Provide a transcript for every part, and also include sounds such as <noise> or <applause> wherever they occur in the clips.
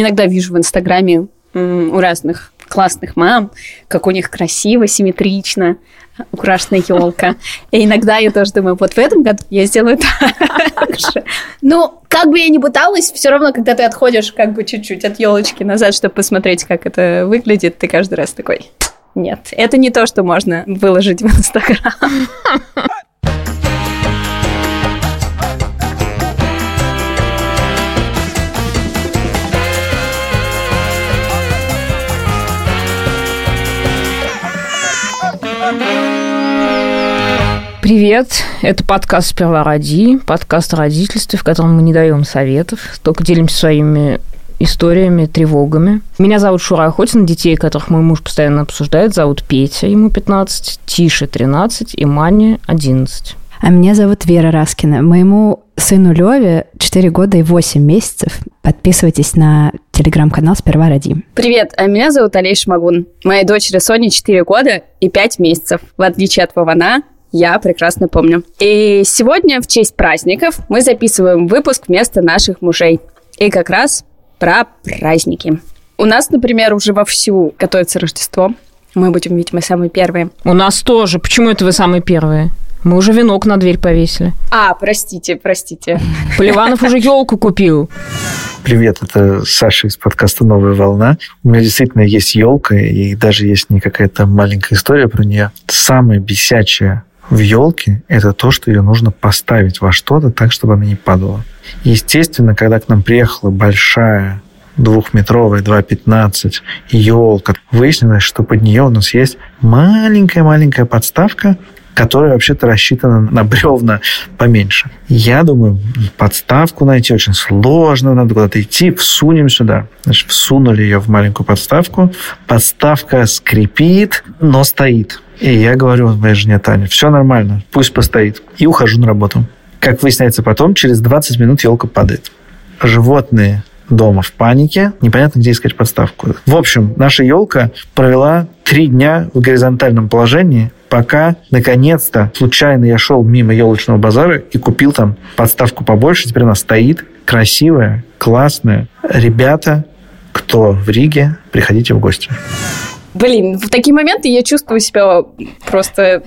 Иногда вижу в Инстаграме у разных классных мам, как у них красиво, симметрично украшена елка. И иногда я тоже думаю, вот в этом году я сделаю так же. Ну, как бы я ни пыталась, все равно, когда ты отходишь как бы чуть-чуть от елочки назад, чтобы посмотреть, как это выглядит, ты каждый раз такой, нет, это не то, что можно выложить в Инстаграм. Привет, это подкаст «Сперва роди», подкаст о родительстве, в котором мы не даем советов, только делимся своими историями, тревогами. Меня зовут Шура Охотина, детей, которых мой муж постоянно обсуждает, зовут Петя, ему 15, Тише 13 и Мане 11. А меня зовут Вера Раскина. Моему сыну Леве 4 года и 8 месяцев. Подписывайтесь на телеграм-канал «Сперва роди». Привет, а меня зовут Олег Шмагун. Моей дочери Соне 4 года и 5 месяцев. В отличие от Вована, я прекрасно помню. И сегодня в честь праздников мы записываем выпуск вместо наших мужей. И как раз про праздники. У нас, например, уже вовсю готовится Рождество. Мы будем, видимо, самые первые. У нас тоже. Почему это вы самые первые? Мы уже венок на дверь повесили. А, простите, простите. Поливанов уже елку купил. Привет, это Саша из подкаста «Новая волна». У меня действительно есть елка, и даже есть не какая-то маленькая история про нее. Самая бесячая в елке – это то, что ее нужно поставить во что-то так, чтобы она не падала. Естественно, когда к нам приехала большая двухметровая 2,15 елка, выяснилось, что под нее у нас есть маленькая-маленькая подставка, которая вообще-то рассчитана на бревна поменьше. Я думаю, подставку найти очень сложно, надо куда-то идти, всунем сюда. Значит, всунули ее в маленькую подставку, подставка скрипит, но стоит. И я говорю моей жене Тане, все нормально, пусть постоит. И ухожу на работу. Как выясняется потом, через 20 минут елка падает. Животные дома в панике, непонятно, где искать подставку. В общем, наша елка провела три дня в горизонтальном положении, пока, наконец-то, случайно я шел мимо елочного базара и купил там подставку побольше. Теперь она стоит, красивая, классная. Ребята, кто в Риге, приходите в гости. Блин, в такие моменты я чувствую себя просто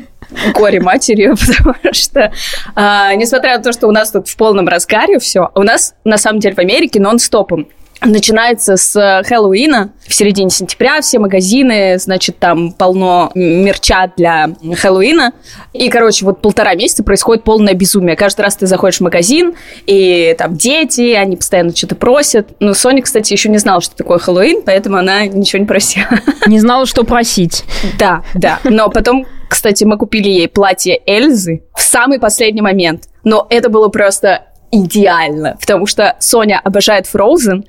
горе матерью, <laughs> потому что, а, несмотря на то, что у нас тут в полном разгаре все, у нас на самом деле в Америке нон-стопом начинается с э, Хэллоуина. В середине сентября все магазины, значит, там полно мерча для Хэллоуина. И, короче, вот полтора месяца происходит полное безумие. Каждый раз ты заходишь в магазин, и там дети, они постоянно что-то просят. Ну, Соня, кстати, еще не знала, что такое Хэллоуин, поэтому она ничего не просила. Не знала, что просить. Да, да. Но потом, кстати, мы купили ей платье Эльзы в самый последний момент. Но это было просто идеально, потому что Соня обожает Frozen,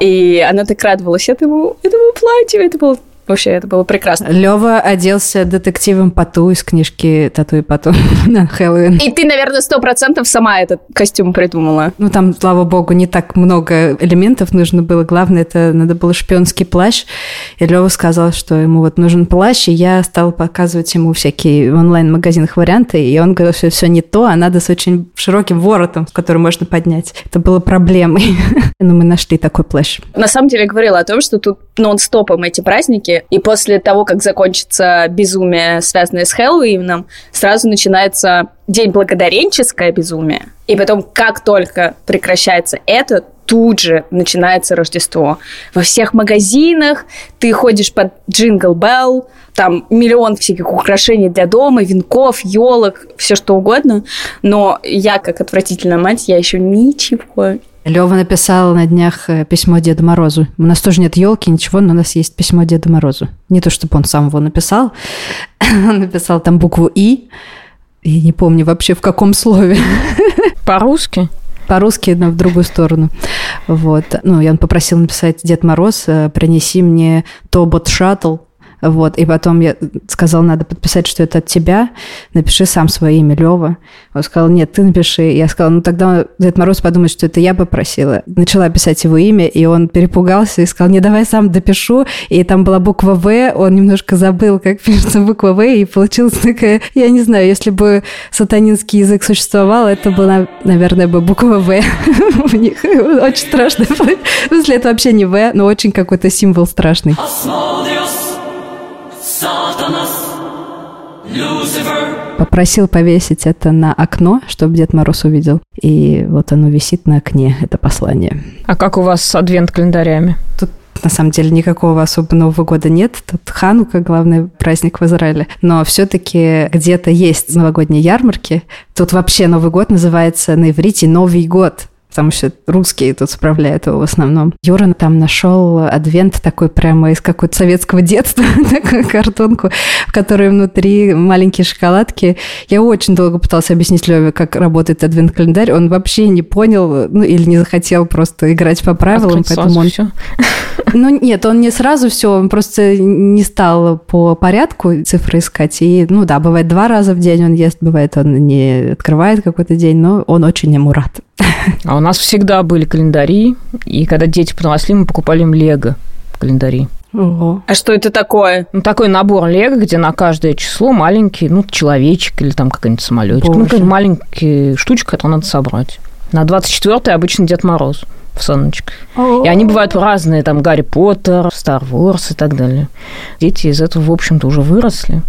и она так радовалась этому, этому платью, это было Вообще, это было прекрасно. Лева оделся детективом Пату из книжки Тату и Пату <laughs> на Хэллоуин. И ты, наверное, сто процентов сама этот костюм придумала. Ну, там, слава богу, не так много элементов нужно было. Главное, это надо было шпионский плащ. И Лева сказал, что ему вот нужен плащ, и я стала показывать ему всякие в онлайн-магазинах варианты, и он говорил, что все не то, а надо с очень широким воротом, с которым можно поднять. Это было проблемой. <laughs> Но мы нашли такой плащ. На самом деле, я говорила о том, что тут нон-стопом эти праздники, праздники. И после того, как закончится безумие, связанное с Хэллоуином, сразу начинается День благодаренческое безумие. И потом, как только прекращается это, тут же начинается Рождество. Во всех магазинах ты ходишь под Jingle Bell, там миллион всяких украшений для дома, венков, елок, все что угодно. Но я, как отвратительная мать, я еще ничего Лева написал на днях э, письмо Деду Морозу. У нас тоже нет елки, ничего, но у нас есть письмо Деду Морозу. Не то, чтобы он сам его написал. <laughs> он написал там букву «И». Я не помню вообще в каком слове. <laughs> По-русски? По-русски, но в другую сторону. Вот. Ну, я он попросил написать «Дед Мороз, э, принеси мне Тобот Шаттл, Вот, и потом я сказала, надо подписать, что это от тебя, напиши сам свое имя, Лева. Он сказал, нет, ты напиши. Я сказала, ну тогда Дед Мороз подумает, что это я попросила. Начала писать его имя, и он перепугался и сказал, не, давай сам допишу. И там была буква В, он немножко забыл, как пишется буква В, и получилась такая, я не знаю, если бы сатанинский язык существовал, это была, наверное, бы буква В <laughs> у них. Очень страшно. В смысле, это вообще не В, но очень какой-то символ страшный. Попросил повесить это на окно, чтобы Дед Мороз увидел. И вот оно висит на окне, это послание. А как у вас с адвент-календарями? Тут на самом деле никакого особо Нового года нет. Тут Ханука, главный праздник в Израиле. Но все-таки где-то есть новогодние ярмарки. Тут вообще Новый год называется на иврите Новый год потому что русские тут справляют его в основном. Юра там нашел адвент такой прямо из какого-то советского детства, <laughs> такую картонку, в которой внутри маленькие шоколадки. Я очень долго пыталась объяснить Леве, как работает адвент-календарь. Он вообще не понял, ну или не захотел просто играть по правилам, Открыть поэтому он... Все. Ну нет, он не сразу все, он просто не стал по порядку цифры искать. И, ну да, бывает два раза в день он ест, бывает он не открывает какой-то день, но он очень ему рад. <laughs> А у нас всегда были календари, и когда дети подросли, мы покупали им лего календари. Ого. А что это такое? Ну, такой набор лего, где на каждое число маленький, ну, человечек или там какой-нибудь самолетик. Ну, Боже. какая-нибудь маленькая штучка, которую надо собрать. На 24-й обычно Дед Мороз в саночках. И они бывают разные, там Гарри Поттер, Стар Ворс и так далее. Дети из этого, в общем-то, уже выросли.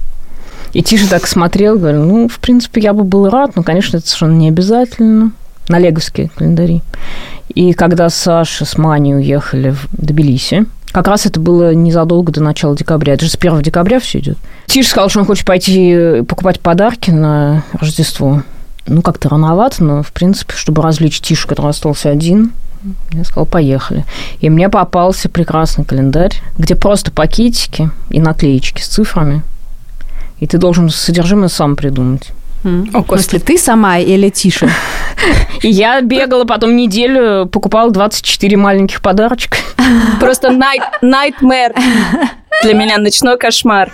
И Тиша так смотрел, говорил, ну, в принципе, я бы был рад, но, конечно, это совершенно не обязательно. На леговские календари. И когда Саша с Маней уехали в Тбилиси, как раз это было незадолго до начала декабря. Это же с 1 декабря все идет. Тиша сказал, что он хочет пойти покупать подарки на Рождество. Ну, как-то рановато, но, в принципе, чтобы развлечь Тишу, который остался один, я сказала, поехали. И мне попался прекрасный календарь, где просто пакетики и наклеечки с цифрами. И ты должен содержимое сам придумать. О, Если ты сама или Тише? И <laughs> я бегала потом неделю, покупала 24 маленьких подарочка. <laughs> Просто night, nightmare. <laughs> Для меня ночной кошмар.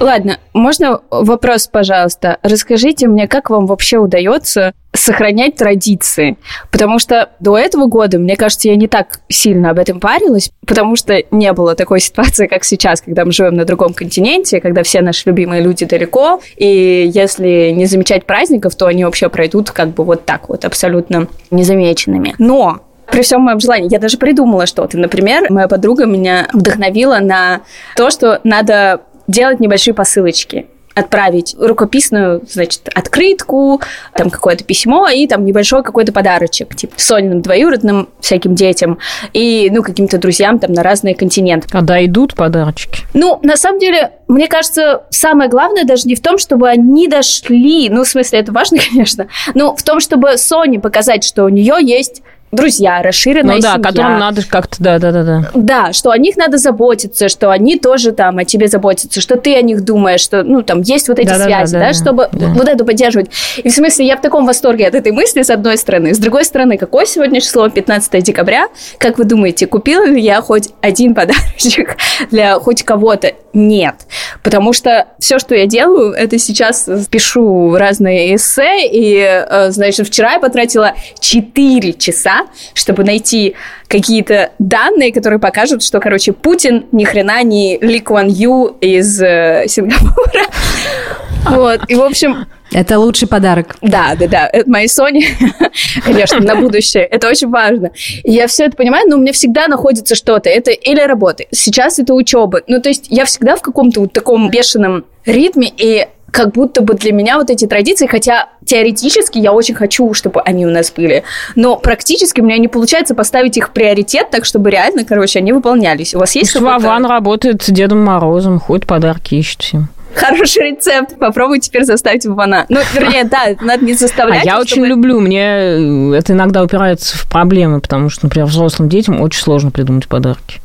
Ладно, можно вопрос, пожалуйста? Расскажите мне, как вам вообще удается сохранять традиции? Потому что до этого года, мне кажется, я не так сильно об этом парилась, потому что не было такой ситуации, как сейчас, когда мы живем на другом континенте, когда все наши любимые люди далеко, и если не замечать праздников, то они вообще пройдут как бы вот так вот, абсолютно незамеченными. Но при всем моем желании. Я даже придумала что-то. Например, моя подруга меня вдохновила на то, что надо делать небольшие посылочки отправить рукописную, значит, открытку, там какое-то письмо и там небольшой какой-то подарочек, типа Сониным двоюродным всяким детям и, ну, каким-то друзьям там на разные континенты. Когда идут подарочки? Ну, на самом деле, мне кажется, самое главное даже не в том, чтобы они дошли, ну, в смысле, это важно, <laughs> конечно, но в том, чтобы Соне показать, что у нее есть друзья, расширенная Ну да, семья. которым надо как-то, да-да-да. Да, что о них надо заботиться, что они тоже там о тебе заботятся, что ты о них думаешь, что, ну, там есть вот эти Да-да-да, связи, да, да-да, чтобы да. вот это поддерживать. И в смысле, я в таком восторге от этой мысли, с одной стороны. С другой стороны, какое сегодня число? 15 декабря. Как вы думаете, купила ли я хоть один подарочек <laughs> для хоть кого-то? Нет. Потому что все, что я делаю, это сейчас пишу разные эссе, и, э, значит, вчера я потратила 4 часа, чтобы найти какие-то данные, которые покажут, что, короче, Путин ни хрена не Ли Куан Ю из э, Сингапура. <laughs> Вот, и, в общем, Это лучший подарок. да, да, да, это моей Соне, <laughs> конечно, на будущее. Это очень важно. Я все это понимаю, но у меня всегда находится что-то. Это или работа. Сейчас это учеба. Ну, то есть я всегда в каком-то вот таком бешеном ритме, и как будто бы для меня вот эти традиции, хотя теоретически я очень хочу, чтобы они у нас были, но практически у меня не получается поставить их приоритет, так чтобы реально, короче, они выполнялись. У вас есть какой-то Вован работает с Дедом Морозом, ходит подарки ищет всем. хороший рецепт? Попробуй теперь заставить Вована. Ну, вернее, да, надо не А заставлять. я а очень чтобы- люблю, мне э, это иногда упирается в проблемы, потому что, например, взрослым детям очень сложно придумать подарки.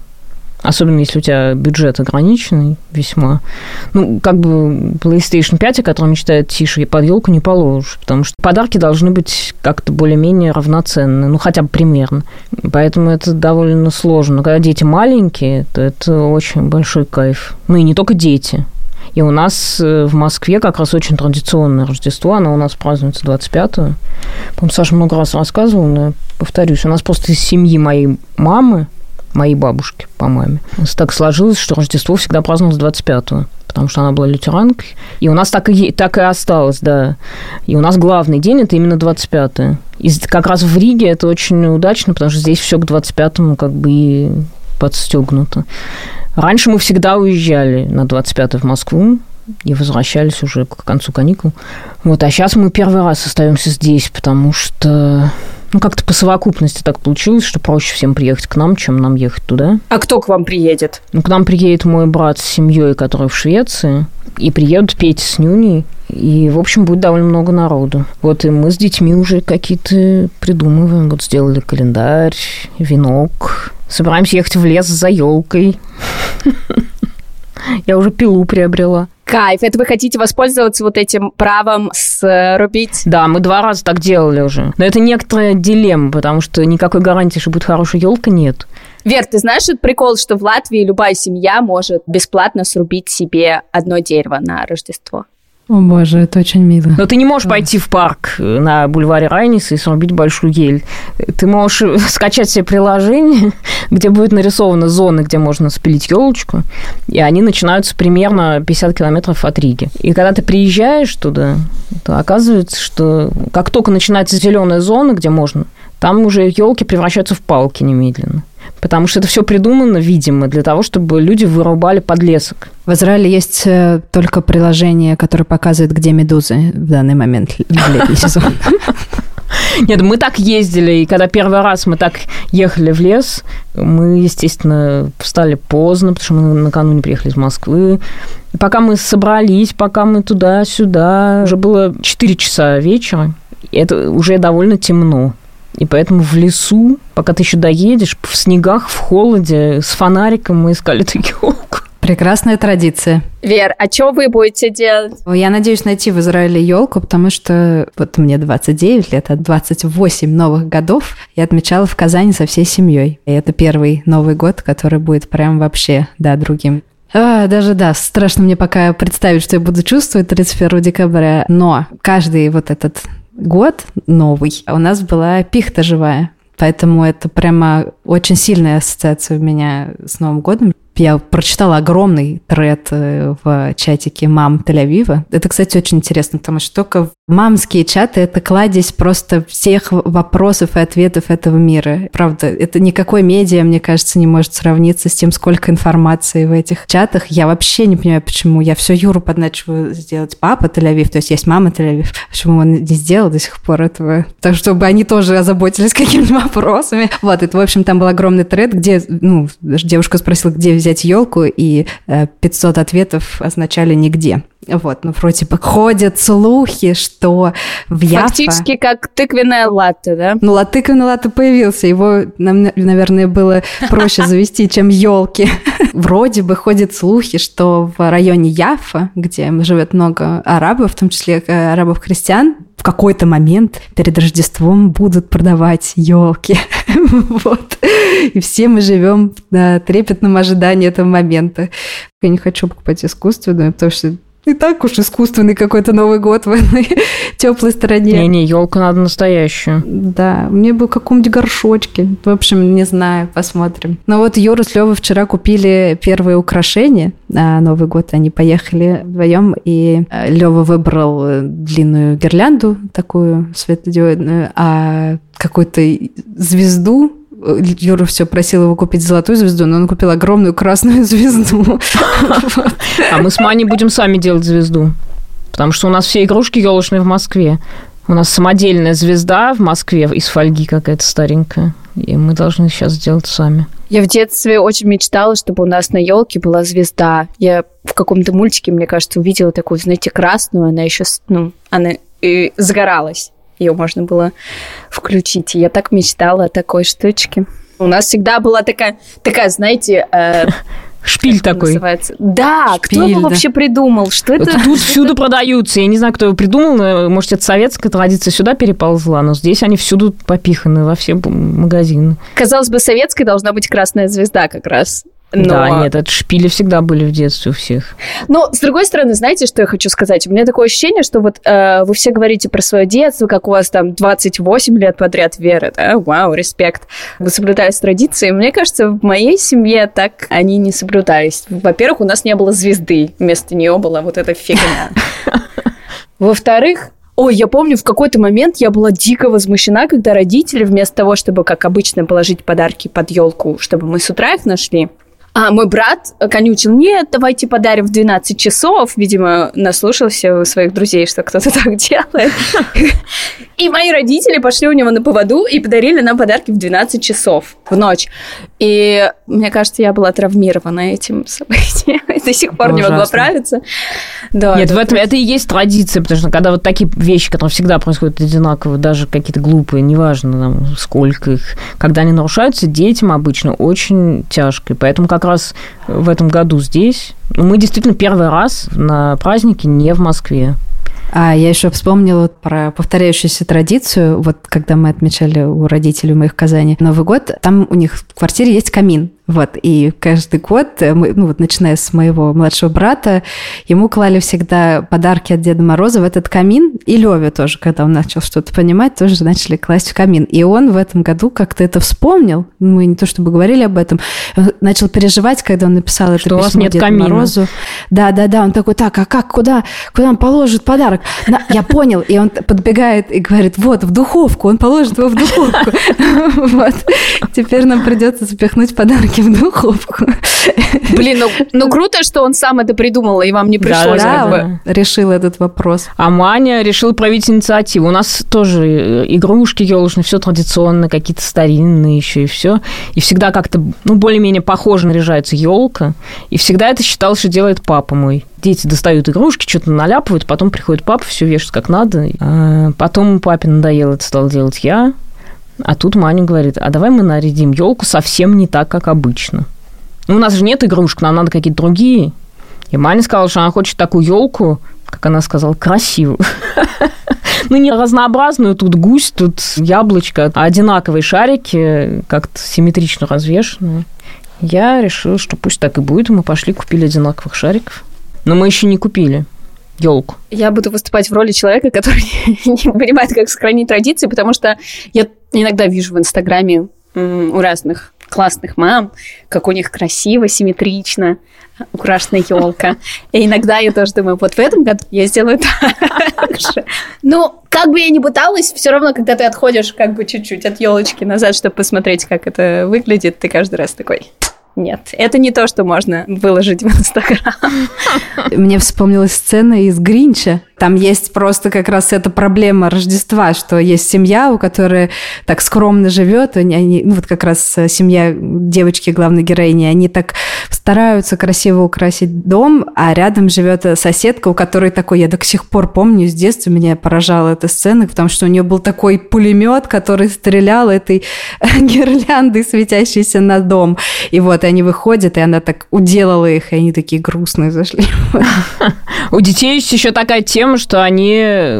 Особенно если у тебя бюджет ограниченный весьма. Ну, как бы PlayStation 5, о котором мечтает Тиша, и под елку не положишь, потому что подарки должны быть как-то более-менее равноценны, ну, хотя бы примерно. Поэтому это довольно сложно. Когда дети маленькие, то это очень большой кайф. Ну, и не только дети. И у нас э, в Москве как раз очень традиционное Рождество. Оно у нас празднуется 25-го. По-моему, Саша много раз рассказывал, но повторюсь. У нас просто из семьи моей мамы, моей бабушки по маме, так сложилось, что Рождество всегда праздновалось 25-го потому что она была лютеранкой. И у нас так и, так и осталось, да. И у нас главный день – это именно 25-е. И как раз в Риге это очень удачно, потому что здесь все к 25-му как бы и подстегнуто. Раньше мы всегда уезжали на 25 в Москву и возвращались уже к концу каникул. Вот, а сейчас мы первый раз остаемся здесь, потому что ну, как-то по совокупности так получилось, что проще всем приехать к нам, чем нам ехать туда. А кто к вам приедет? Ну, к нам приедет мой брат с семьей, который в Швеции, и приедут Петя с Нюней, и, в общем, будет довольно много народу. Вот, и мы с детьми уже какие-то придумываем. Вот сделали календарь, венок. Собираемся ехать в лес за елкой. <laughs> Я уже пилу приобрела. Кайф. Это вы хотите воспользоваться вот этим правом срубить? Да, мы два раза так делали уже. Но это некоторая дилемма, потому что никакой гарантии, что будет хорошая елка, нет. Вер, ты знаешь этот прикол, что в Латвии любая семья может бесплатно срубить себе одно дерево на Рождество? О боже, это очень мило. Но ты не можешь пойти в парк на бульваре Райниса и срубить большую ель. Ты можешь <laughs> скачать себе приложение, <laughs> где будет нарисована зона, где можно спилить елочку, и они начинаются примерно 50 километров от Риги. И когда ты приезжаешь туда, то оказывается, что как только начинается зеленая зона, где можно, там уже елки превращаются в палки немедленно. Потому что это все придумано, видимо, для того, чтобы люди вырубали подлесок. В Израиле есть э, только приложение, которое показывает, где медузы в данный момент в летний сезон. <laughs> Нет, мы так ездили, и когда первый раз мы так ехали в лес, мы, естественно, встали поздно, потому что мы накануне приехали из Москвы. И пока мы собрались, пока мы туда-сюда, уже было 4 часа вечера, и это уже довольно темно. И поэтому в лесу, пока ты еще доедешь, в снегах, в холоде, с фонариком мы искали эту елку. Прекрасная традиция. Вер, а что вы будете делать? Я надеюсь найти в Израиле елку, потому что вот мне 29 лет, а 28 новых годов я отмечала в Казани со всей семьей. И это первый Новый год, который будет прям вообще, да, другим. А, даже да, страшно мне пока представить, что я буду чувствовать 31 декабря, но каждый вот этот год новый, у нас была пихта живая. Поэтому это прямо очень сильная ассоциация у меня с Новым годом я прочитала огромный тред э, в чатике мам Тель-Авива. Это, кстати, очень интересно, потому что только мамские чаты — это кладезь просто всех вопросов и ответов этого мира. Правда, это никакой медиа, мне кажется, не может сравниться с тем, сколько информации в этих чатах. Я вообще не понимаю, почему. Я все Юру подначиваю сделать папа Тель-Авив, то есть есть мама Тель-Авив. Почему он не сделал до сих пор этого? Так, чтобы они тоже озаботились <laughs> какими-то вопросами. Вот, это, в общем, там был огромный тред, где, ну, девушка спросила, где взять елку, и 500 э, ответов означали нигде. Вот, ну, вроде бы ходят слухи, что в Яфа... Фактически как тыквенная латте, да? Ну, тыквенный латте появился, его, нам, наверное, было проще <laughs> завести, чем елки. Вроде бы ходят слухи, что в районе Яфа, где живет много арабов, в том числе э, арабов-христиан, в какой-то момент перед Рождеством будут продавать елки. <laughs> вот. И все мы живем в трепетном ожидании этого момента. Я не хочу покупать искусственную, потому что и так уж искусственный какой-то Новый год в этой <laughs> теплой стороне. Не-не, елку надо настоящую. Да, мне бы каком-нибудь горшочке. В общем, не знаю, посмотрим. Но вот Юра с Левой вчера купили первые украшения на Новый год. Они поехали вдвоем, и э, Лева выбрал э, длинную гирлянду такую светодиодную, а какую-то звезду Юра все просил его купить золотую звезду, но он купил огромную красную <laughs> звезду. А мы с Маней будем сами делать звезду. Потому что у нас все игрушки елочные в Москве. У нас самодельная звезда в Москве из фольги какая-то старенькая. И мы должны сейчас сделать сами. Я в детстве очень мечтала, чтобы у нас на елке была звезда. Я в каком-то мультике, мне кажется, увидела такую, знаете, красную. Она еще, ну, она и загоралась ее можно было включить. я так мечтала о такой штучке. У нас всегда была такая, такая знаете... Э, <laughs> Шпиль такой. Называется. Да, Шпиль, кто его да. вообще придумал? Что это? Тут всюду продаются. Я не знаю, кто его придумал. Может, это советская традиция сюда переползла, но здесь они всюду попиханы во все магазины. Казалось бы, советской должна быть красная звезда как раз. Но... Да, нет, это шпили всегда были в детстве у всех. Но, с другой стороны, знаете, что я хочу сказать? У меня такое ощущение, что вот э, вы все говорите про свое детство, как у вас там 28 лет подряд веры, да? Вау, респект. Вы соблюдаете традиции. Мне кажется, в моей семье так они не соблюдались. Во-первых, у нас не было звезды. Вместо нее была вот эта фигня. Во-вторых, Ой, я помню, в какой-то момент я была дико возмущена, когда родители вместо того, чтобы, как обычно, положить подарки под елку, чтобы мы с утра их нашли, а мой брат конючил, нет, давайте подарим в 12 часов. Видимо, наслушался у своих друзей, что кто-то <laughs> так делает. И мои родители пошли у него на поводу и подарили нам подарки в 12 часов в ночь. И мне кажется, я была травмирована этим событием. <laughs> До сих пор не могу оправиться. Да, Нет, это в этом это и есть традиция, потому что когда вот такие вещи, которые всегда происходят одинаково, даже какие-то глупые, неважно, там, сколько их, когда они нарушаются, детям обычно очень тяжко. И поэтому как раз в этом году здесь мы действительно первый раз на празднике не в Москве. А я еще вспомнила про повторяющуюся традицию. Вот когда мы отмечали у родителей моих в Казани Новый год, там у них в квартире есть камин. Вот, и каждый год, э, мы, ну вот начиная с моего младшего брата, ему клали всегда подарки от Деда Мороза в этот камин, и Леве тоже, когда он начал что-то понимать, тоже начали класть в камин. И он в этом году как-то это вспомнил, мы не то чтобы говорили об этом, начал переживать, когда он написал это что письмо у вас нет Деду камина. Морозу. Да, да, да, он такой, так, а как, куда, куда он положит подарок? На, я понял, и он подбегает и говорит, вот, в духовку, он положит его в духовку. <laughs> Вот. Теперь нам придется запихнуть подарок руки в духовку. Блин, ну, ну круто, что он сам это придумал, и вам не пришлось. Да, да, он решил этот вопрос. А Маня решила проявить инициативу. У нас тоже э, игрушки елочные, все традиционно, какие-то старинные еще и все. И всегда как-то, ну, более-менее похоже наряжается елка. И всегда это считал, что делает папа мой дети достают игрушки, что-то наляпывают, потом приходит папа, все вешает как надо. А потом папе надоело это стал делать я. А тут Маня говорит, а давай мы нарядим елку совсем не так, как обычно. Ну, у нас же нет игрушек, нам надо какие-то другие. И Маня сказала, что она хочет такую елку, как она сказала, красивую. <laughs> Ну, не разнообразную, тут гусь, тут яблочко, а одинаковые шарики, как-то симметрично развешенные. Я решила, что пусть так и будет. Мы пошли, купили одинаковых шариков. Но мы еще не купили елку. Я буду выступать в роли человека, который <laughs> не понимает, как сохранить традиции, потому что я иногда вижу в Инстаграме у разных классных мам, как у них красиво, симметрично украшена елка. И иногда я тоже думаю, вот в этом году я сделаю так же. Ну, как бы я ни пыталась, все равно, когда ты отходишь как бы чуть-чуть от елочки назад, чтобы посмотреть, как это выглядит, ты каждый раз такой, нет, это не то, что можно выложить в Инстаграм. Мне вспомнилась сцена из Гринча. Там есть просто как раз эта проблема Рождества, что есть семья, у которой так скромно живет, они, ну вот как раз семья девочки главной героини, они так стараются красиво украсить дом, а рядом живет соседка, у которой такой, я до сих пор помню, с детства меня поражала эта сцена, потому что у нее был такой пулемет, который стрелял этой <laughs> гирляндой, светящейся на дом. И вот они выходят, и она так уделала их, и они такие грустные зашли. <laughs> У детей есть еще такая тема, что они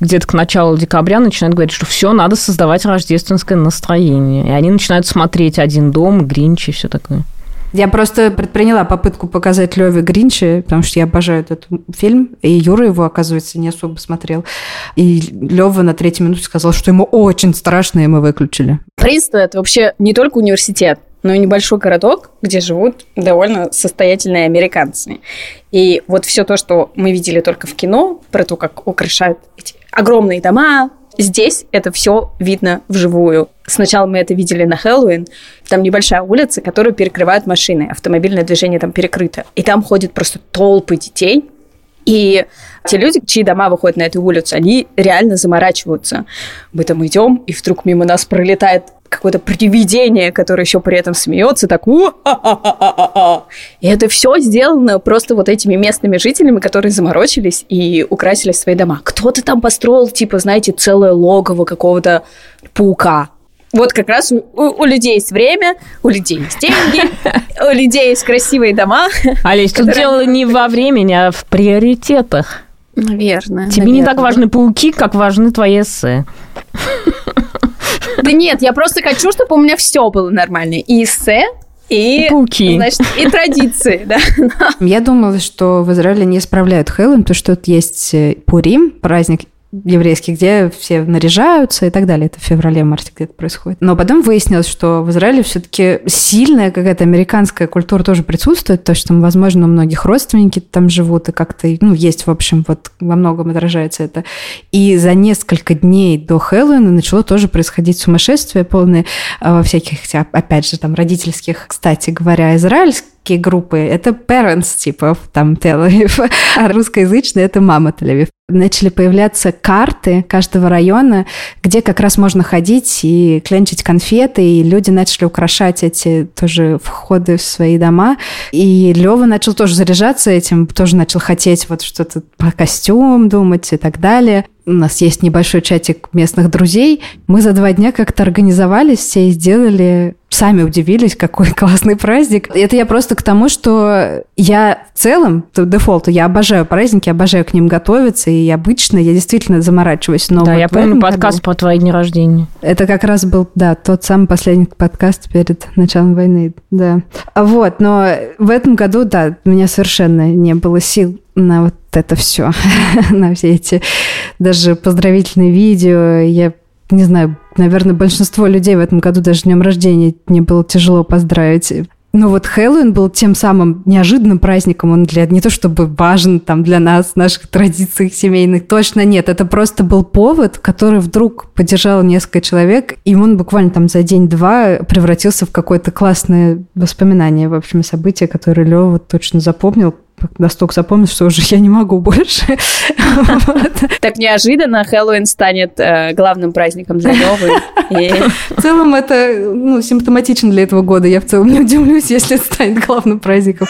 где-то к началу декабря начинают говорить, что все, надо создавать рождественское настроение. И они начинают смотреть «Один дом», «Гринч» и все такое. Я просто предприняла попытку показать Леве Гринчи, потому что я обожаю этот фильм, и Юра его, оказывается, не особо смотрел. И Лева на третьей минуте сказал, что ему очень страшно, и мы выключили. Принстон – это вообще не только университет, но и небольшой городок, где живут довольно состоятельные американцы. И вот все то, что мы видели только в кино, про то, как украшают эти огромные дома, здесь это все видно вживую. Сначала мы это видели на Хэллоуин. Там небольшая улица, которую перекрывают машины. Автомобильное движение там перекрыто. И там ходят просто толпы детей. И те люди, чьи дома выходят на эту улицу, они реально заморачиваются. Мы там идем, и вдруг мимо нас пролетает какое-то привидение, которое еще при этом смеется, так И это все сделано просто вот этими местными жителями, которые заморочились и украсили свои дома. Кто-то там построил, типа, знаете, целое логово какого-то паука. Вот как раз у, у, у людей есть время, у людей есть деньги, <laughs> у людей есть красивые дома. Олесь, тут дело не во времени, а в приоритетах. Наверное. Тебе не так важны пауки, как важны твои эссе. Да нет, я просто хочу, чтобы у меня все было нормально. И эссе, и, Пауки. значит, и традиции, да. Я думала, что в Израиле не справляют Хэллоуин, потому что тут есть э, Пурим, праздник еврейский, где все наряжаются и так далее. Это в феврале-марте где-то происходит. Но потом выяснилось, что в Израиле все-таки сильная какая-то американская культура тоже присутствует, то, что, возможно, у многих родственники там живут, и как-то, ну, есть, в общем, вот во многом отражается это. И за несколько дней до Хэллоуина начало тоже происходить сумасшествие полное а, во всяких, опять же, там, родительских, кстати говоря, израильских такие группы. Это parents, типа, там, Тель-Авив, <laughs> а русскоязычные – это мама Тель-Авив. Начали появляться карты каждого района, где как раз можно ходить и клянчить конфеты, и люди начали украшать эти тоже входы в свои дома. И Лева начал тоже заряжаться этим, тоже начал хотеть вот что-то по костюм думать и так далее у нас есть небольшой чатик местных друзей. Мы за два дня как-то организовались все и сделали сами удивились, какой <laughs> классный праздник. Это я просто к тому, что я в целом, по дефолту, я обожаю праздники, обожаю к ним готовиться, и обычно я действительно заморачиваюсь. Но да, вот я помню подкаст году- про твои дни рождения. это как раз был, да, тот самый последний подкаст перед началом войны, да. А Вот, но в этом году, да, у меня совершенно не было сил на вот это все, <laughs> на все эти даже поздравительные видео. Я не знаю, наверное, большинство людей в этом году даже днем рождения мне было тяжело поздравить. Ну вот Хэллоуин был тем самым неожиданным праздником, он для не то чтобы важен там для нас, наших традиций семейных, точно нет, это просто был повод, который вдруг поддержал несколько человек, и он буквально там за день-два превратился в какое-то классное воспоминание, в общем, событие, которое Лева точно запомнил, настолько запомнил, что уже я не могу больше. Так неожиданно Хэллоуин станет э, главным праздником для Лёвы. В целом это ну, симптоматично для этого года. Я в целом не удивлюсь, если это станет главным праздником.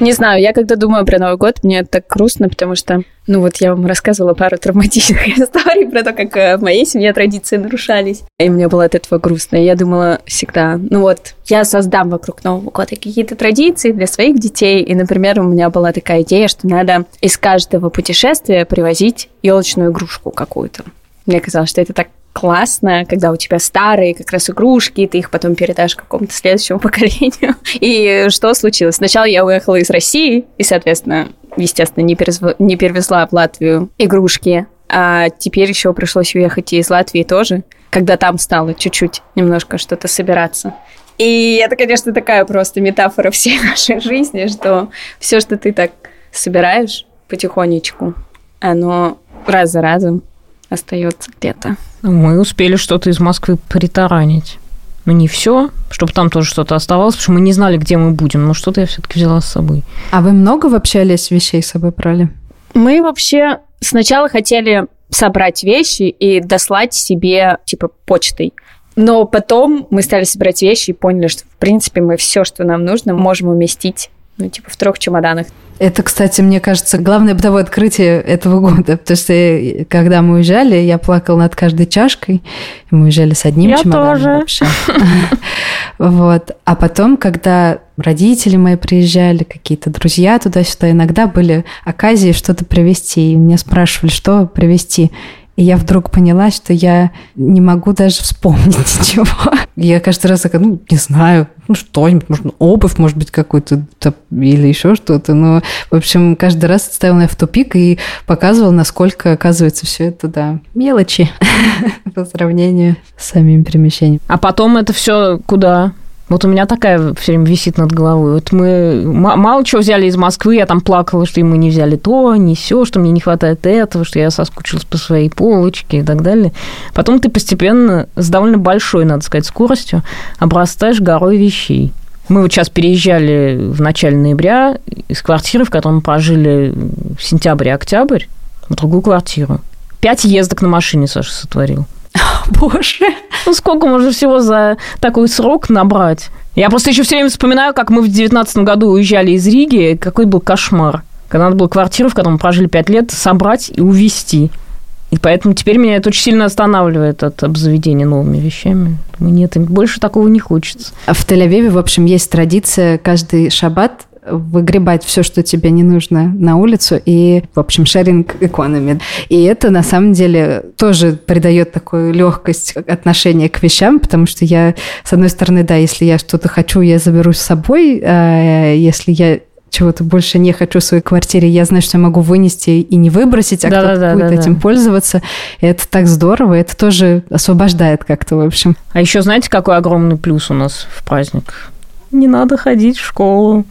Не знаю, я когда думаю про Новый год, мне так грустно, потому что, ну вот я вам рассказывала пару травматичных <laughs> историй про то, как э, в моей семье традиции нарушались. И мне было от этого грустно. Я думала всегда, ну вот, я создам вокруг Нового года какие-то традиции для своих детей. И, например, у меня была такая идея, что надо из каждого путешествия привозить елочную игрушку какую-то. Мне казалось, что это так классно, когда у тебя старые как раз игрушки, ты их потом передашь какому-то следующему <laughs> поколению. И что случилось? Сначала я уехала из России, и, соответственно, естественно, не, перезв- не перевезла в Латвию игрушки, а теперь еще пришлось уехать и из Латвии тоже, когда там стало чуть-чуть немножко что-то собираться. И это, конечно, такая просто метафора всей <laughs> нашей жизни, что все, что ты так собираешь потихонечку, оно раз за разом остается где-то. Мы успели что-то из Москвы притаранить. Ну, не все, чтобы там тоже что-то оставалось, потому что мы не знали, где мы будем, но что-то я все-таки взяла с собой. А вы много вообще, Олесь, вещей с собой брали? Мы вообще сначала хотели собрать вещи и дослать себе, типа, почтой. Но потом мы стали собирать вещи и поняли, что, в принципе, мы все, что нам нужно, можем уместить, ну, типа, в трех чемоданах. Это, кстати, мне кажется, главное бытовое открытие этого года. Потому что когда мы уезжали, я плакала над каждой чашкой. И Мы уезжали с одним Я чемоданом тоже. вообще. <laughs> Вот. А потом, когда родители мои приезжали, какие-то друзья туда-сюда, иногда были оказии что-то привезти. И меня спрашивали, что привезти. И я вдруг поняла, что я не могу даже вспомнить <laughs> ничего. Я каждый раз такая, ну, не знаю, ну, что-нибудь, может, обувь, может быть, какую-то или еще что-то. Но, в общем, каждый раз ставил меня в тупик и показывал, насколько, оказывается, все это, да, мелочи <laughs> по сравнению с самим перемещением. А потом это все куда? Вот у меня такая все время висит над головой. Вот мы мало чего взяли из Москвы, я там плакала, что мы не взяли то, не все, что мне не хватает этого, что я соскучилась по своей полочке и так далее. Потом ты постепенно с довольно большой, надо сказать, скоростью обрастаешь горой вещей. Мы вот сейчас переезжали в начале ноября из квартиры, в которой мы прожили в сентябре октябрь, в другую квартиру. Пять ездок на машине Саша сотворил. Боже! Ну, сколько можно всего за такой срок набрать? Я просто еще все время вспоминаю, как мы в девятнадцатом году уезжали из Риги, какой был кошмар. Когда надо было квартиру, в которой мы прожили пять лет, собрать и увезти. И поэтому теперь меня это очень сильно останавливает от обзаведения новыми вещами. Думаю, нет, больше такого не хочется. А в Тель-Авиве, в общем, есть традиция каждый шаббат выгребать все, что тебе не нужно на улицу, и, в общем, шеринг экономи. И это, на самом деле, тоже придает такую легкость отношения к вещам, потому что я, с одной стороны, да, если я что-то хочу, я заберу с собой, а если я чего-то больше не хочу в своей квартире, я знаю, что я могу вынести и не выбросить, а да, кто-то да, будет да, этим да. пользоваться. И это так здорово, это тоже освобождает как-то, в общем. А еще знаете, какой огромный плюс у нас в праздник? Не надо ходить в школу.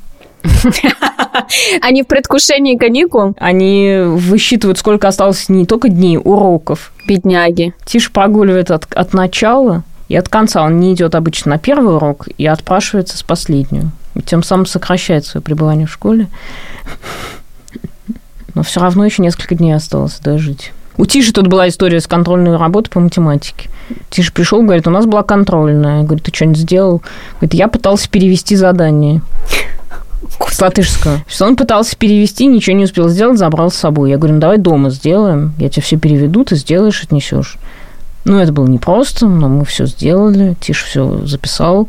<laughs> Они в предвкушении каникул? Они высчитывают, сколько осталось не только дней, уроков. Бедняги. Тише прогуливает от, от начала и от конца. Он не идет обычно на первый урок и отпрашивается с последнего. И тем самым сокращает свое пребывание в школе. Но все равно еще несколько дней осталось дожить. У Тиши тут была история с контрольной работой по математике. Тиша пришел, говорит, у нас была контрольная. Говорит, ты что-нибудь сделал? Говорит, я пытался перевести задание. С латышского. Что он пытался перевести, ничего не успел сделать, забрал с собой. Я говорю, ну давай дома сделаем, я тебе все переведу, ты сделаешь, отнесешь. Ну, это было непросто, но мы все сделали, Тиша все записал,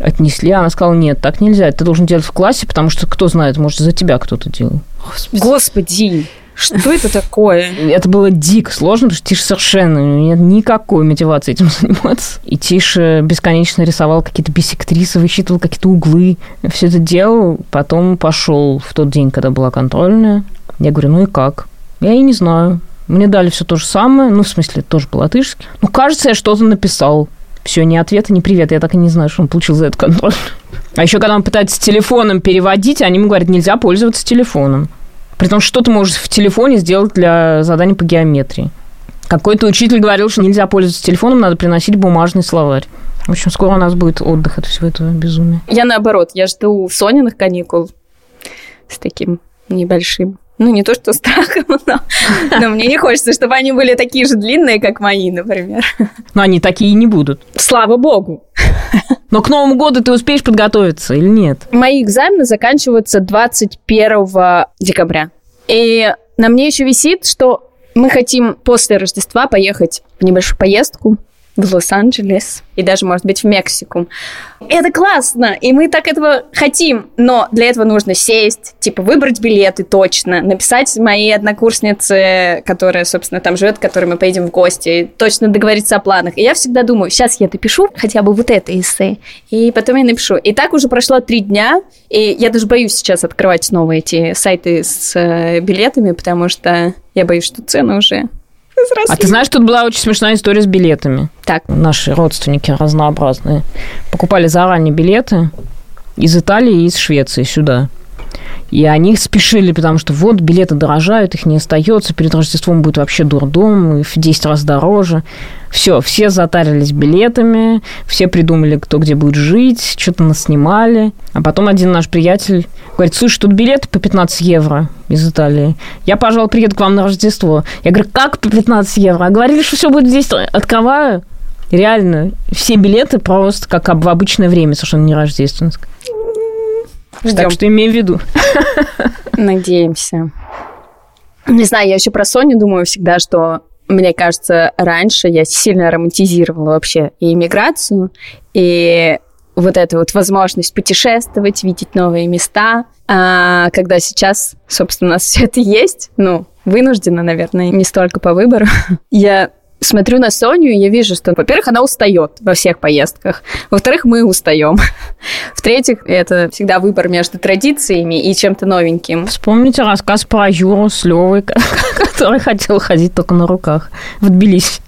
отнесли. Она сказала, нет, так нельзя, ты должен делать в классе, потому что, кто знает, может, за тебя кто-то делал. Господи. Господи. Что это такое? Это было дико сложно, потому что Тиша совершенно нет никакой мотивации этим <laughs> заниматься. И Тиша бесконечно рисовал какие-то бисектрисы, высчитывал какие-то углы. Все это делал, потом пошел в тот день, когда была контрольная. Я говорю, ну и как? Я и не знаю. Мне дали все то же самое, ну, в смысле, тоже по-латышски. Ну, кажется, я что-то написал. Все, ни ответа, ни привета. Я так и не знаю, что он получил за эту контроль. А еще, когда он пытается телефоном переводить, они ему говорят, нельзя пользоваться телефоном. При том, что ты можешь в телефоне сделать для заданий по геометрии. Какой-то учитель говорил, что нельзя пользоваться телефоном, надо приносить бумажный словарь. В общем, скоро у нас будет отдых от всего этого безумия. Я наоборот, я жду Сониных каникул с таким небольшим ну, не то, что страхом, но, но мне не хочется, чтобы они были такие же длинные, как мои, например. Но они такие не будут. Слава богу. Но к Новому году ты успеешь подготовиться или нет? Мои экзамены заканчиваются 21 декабря. И на мне еще висит, что мы хотим после Рождества поехать в небольшую поездку в Лос-Анджелес и даже, может быть, в Мексику. Это классно, и мы так этого хотим, но для этого нужно сесть, типа выбрать билеты точно, написать моей однокурснице, которая, собственно, там живет, к которой мы поедем в гости, точно договориться о планах. И я всегда думаю, сейчас я допишу хотя бы вот это эссе, и потом я напишу. И так уже прошло три дня, и я даже боюсь сейчас открывать снова эти сайты с э, билетами, потому что я боюсь, что цены уже возросли. А ты знаешь, тут была очень смешная история с билетами. Так. Наши родственники разнообразные покупали заранее билеты из Италии и из Швеции сюда. И они спешили, потому что вот билеты дорожают, их не остается, перед Рождеством будет вообще дурдом, в 10 раз дороже. Все, все затарились билетами, все придумали, кто где будет жить, что-то нас снимали. А потом один наш приятель говорит, слушай, тут билеты по 15 евро из Италии. Я, пожалуй, приеду к вам на Рождество. Я говорю, как по 15 евро? А говорили, что все будет здесь. Открываю. Реально, все билеты просто как в обычное время, совершенно не рождественское. Ждем. Так что имей в виду. Надеемся. Не знаю, я еще про Соню думаю всегда, что мне кажется, раньше я сильно романтизировала вообще и иммиграцию, и вот эту вот возможность путешествовать, видеть новые места. А когда сейчас, собственно, у нас все это есть, ну, вынуждена, наверное, не столько по выбору, <laughs> я смотрю на Соню, и я вижу, что, во-первых, она устает во всех поездках. Во-вторых, мы устаем. <laughs> В-третьих, это всегда выбор между традициями и чем-то новеньким. Вспомните рассказ про Юру с Левой, <laughs> который хотел ходить только на руках в Тбилиси.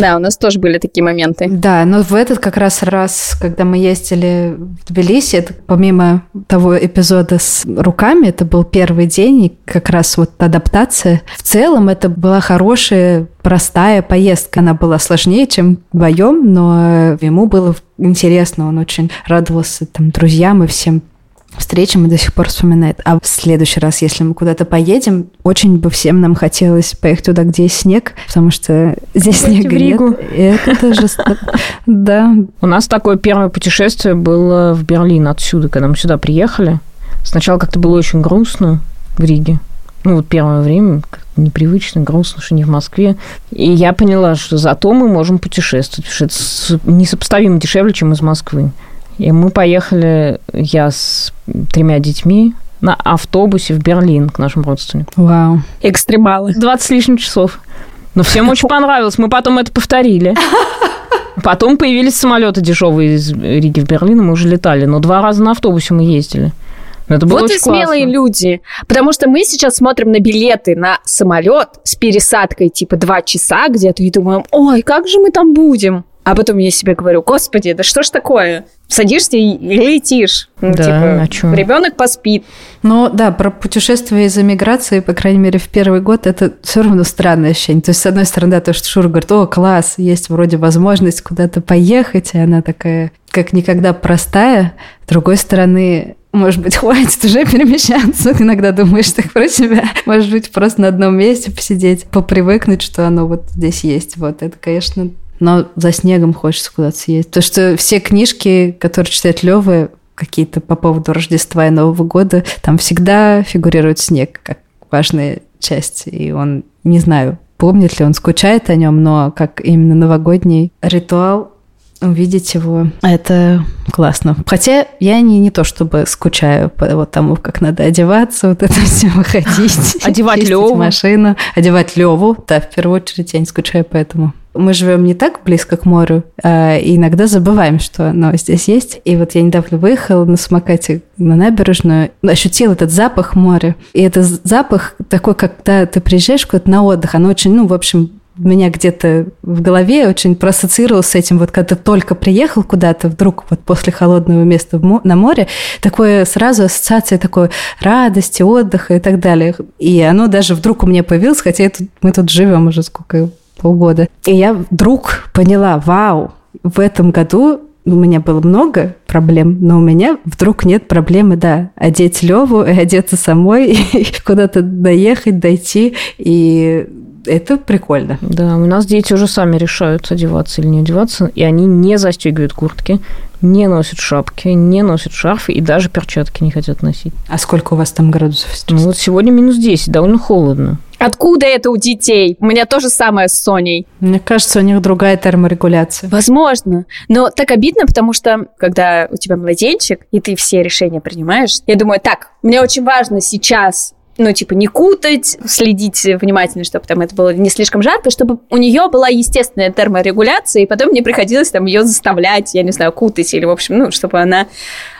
Да, у нас тоже были такие моменты. Да, но в этот как раз раз, когда мы ездили в Тбилиси, это помимо того эпизода с руками, это был первый день, и как раз вот адаптация. В целом это была хорошая простая поездка. Она была сложнее, чем вдвоем, но ему было интересно, он очень радовался там друзьям и всем встречам и до сих пор вспоминает. А в следующий раз, если мы куда-то поедем, очень бы всем нам хотелось поехать туда, где есть снег, потому что <laughs> здесь снега в Ригу. нет. И это тоже... <laughs> Да. У нас такое первое путешествие было в Берлин отсюда, когда мы сюда приехали. Сначала как-то было очень грустно в Риге. Ну, вот первое время непривычно, грустно, что не в Москве. И я поняла, что зато мы можем путешествовать, потому что это несопоставимо дешевле, чем из Москвы. И мы поехали, я с тремя детьми, на автобусе в Берлин к нашим родственникам. Вау. Экстремалы. 20 с лишним часов. Но всем очень понравилось. Мы потом это повторили. Потом появились самолеты дешевые из Риги в Берлин, и мы уже летали. Но два раза на автобусе мы ездили. Это было вот и смелые классно. люди. Потому что мы сейчас смотрим на билеты на самолет с пересадкой типа два часа где-то и думаем, ой, как же мы там будем? А потом я себе говорю, господи, да что ж такое? Садишься и летишь. Ну, да, типа, а чё? ребенок поспит. Ну да, про путешествие из эмиграции, по крайней мере, в первый год, это все равно странное ощущение. То есть, с одной стороны, да, то, что Шура говорит, о, класс, есть вроде возможность куда-то поехать, и она такая, как никогда простая. С другой стороны, может быть, хватит уже перемещаться. <laughs> Иногда думаешь так про себя. Может быть, просто на одном месте посидеть, попривыкнуть, что оно вот здесь есть. Вот это, конечно, но за снегом хочется куда-то съездить. То, что все книжки, которые читает Лёва, какие-то по поводу Рождества и Нового года, там всегда фигурирует снег как важная часть. И он, не знаю, помнит ли он, скучает о нем, но как именно новогодний ритуал увидеть его. Это классно. Хотя я не, не то чтобы скучаю по вот тому, как надо одеваться, вот это <laughs> все выходить. <laughs> Одевать Леву. машину. Одевать Леву. Да, в первую очередь я не скучаю по этому. Мы живем не так близко к морю, а иногда забываем, что оно здесь есть. И вот я недавно выехала на самокате на набережную, ощутила этот запах моря. И это запах такой, когда ты приезжаешь куда-то на отдых, оно очень, ну, в общем, меня где-то в голове очень проассоциировалось с этим, вот когда ты только приехал куда-то, вдруг вот после холодного места на море, такое сразу ассоциация такой радости, отдыха и так далее. И оно даже вдруг у меня появилось, хотя тут, мы тут живем уже сколько, полгода. И я вдруг поняла, вау, в этом году у меня было много проблем, но у меня вдруг нет проблемы, да, одеть Леву и одеться самой, и <laughs> куда-то доехать, дойти, и это прикольно. Да, у нас дети уже сами решают, одеваться или не одеваться, и они не застегивают куртки, не носят шапки, не носят шарфы и даже перчатки не хотят носить. А сколько у вас там градусов сейчас? Ну вот сегодня минус 10, довольно холодно. Откуда это у детей? У меня то же самое с Соней. Мне кажется, у них другая терморегуляция. Возможно. Но так обидно, потому что, когда у тебя младенчик, и ты все решения принимаешь, я думаю, так, мне очень важно сейчас ну, типа, не кутать, следить внимательно, чтобы там это было не слишком жарко, чтобы у нее была естественная терморегуляция, и потом мне приходилось там ее заставлять, я не знаю, кутать или, в общем, ну, чтобы она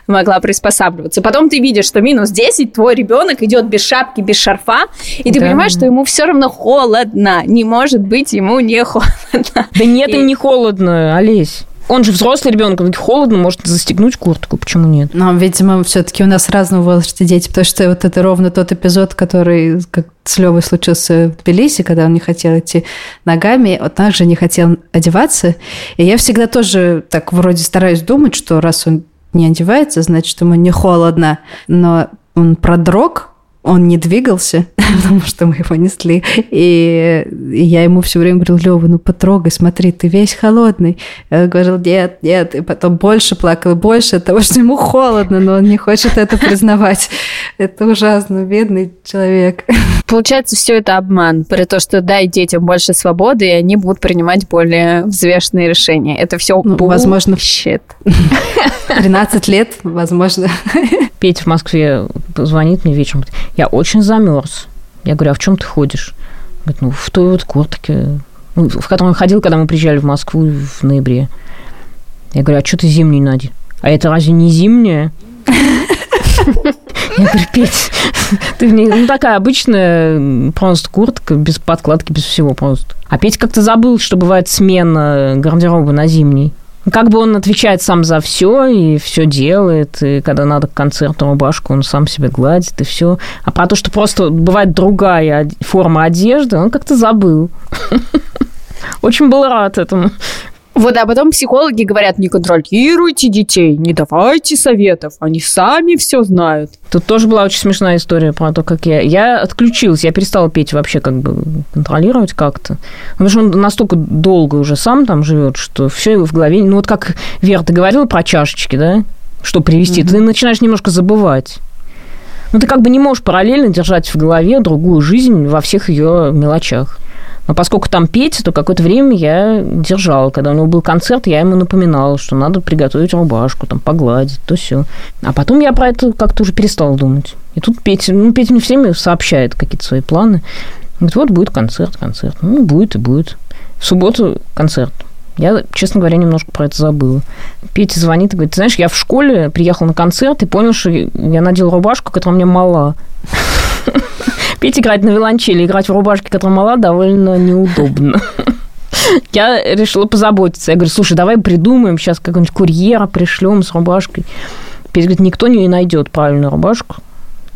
могла приспосабливаться. Потом ты видишь, что минус 10, твой ребенок идет без шапки, без шарфа, и ты да. понимаешь, что ему все равно холодно. Не может быть ему не холодно. Да нет, и... им не холодно, Олесь. Он же взрослый ребенок, он холодно, может застегнуть куртку, почему нет? Но, видимо, все-таки у нас разного возраста дети, потому что вот это ровно тот эпизод, который как с Левой случился в Тбилиси, когда он не хотел идти ногами, вот так же не хотел одеваться. И я всегда тоже так вроде стараюсь думать, что раз он не одевается, значит, ему не холодно. Но он продрог, он не двигался, <laughs> потому что мы его несли. И я ему все время говорил, Лева, ну потрогай, смотри, ты весь холодный. Я говорил, нет, нет. И потом больше плакал, больше от того, что ему холодно, но он не хочет это признавать. <laughs> Это ужасно, бедный человек. Получается, все это обман. При том, что дай детям больше свободы, и они будут принимать более взвешенные решения. Это все ну, возможно, 13 <laughs> лет, возможно. <laughs> Петя в Москве звонит мне вечером, я очень замерз. Я говорю, а в чем ты ходишь? Говорит, ну, в той вот куртке, ну, в которой он ходил, когда мы приезжали в Москву в ноябре. Я говорю, а что ты зимнюю надень? А это разве не зимняя? <laughs> Я говорю, Петь, ты не, ну, такая обычная просто куртка, без подкладки, без всего просто. А Петь как-то забыл, что бывает смена гардероба на зимний. Как бы он отвечает сам за все и все делает, и когда надо к концерту рубашку, он сам себе гладит и все. А про то, что просто бывает другая форма одежды, он как-то забыл. <laughs> Очень был рад этому. Вот, а потом психологи говорят, не контролируйте детей, не давайте советов, они сами все знают. Тут тоже была очень смешная история про то, как я... Я отключилась, я перестала петь вообще как бы контролировать как-то. Потому что он настолько долго уже сам там живет, что все в голове... Ну вот как, Вера, ты говорила про чашечки, да? Что привести, mm-hmm. ты начинаешь немножко забывать. Ну, ты как бы не можешь параллельно держать в голове другую жизнь во всех ее мелочах. Но поскольку там Петя, то какое-то время я держала. Когда у него был концерт, я ему напоминала, что надо приготовить рубашку, там, погладить, то все. А потом я про это как-то уже перестала думать. И тут Петя, ну, Петя мне все время сообщает какие-то свои планы. Говорит, вот будет концерт, концерт. Ну, будет и будет. В субботу концерт. Я, честно говоря, немножко про это забыла. Петя звонит и говорит, знаешь, я в школе приехал на концерт и понял, что я надел рубашку, которая мне мала. Петя играть на виолончели, играть в рубашке, которая мала, довольно неудобно. Я решила позаботиться. Я говорю, слушай, давай придумаем сейчас какого-нибудь курьера пришлем с рубашкой. Петя говорит, никто не найдет правильную рубашку.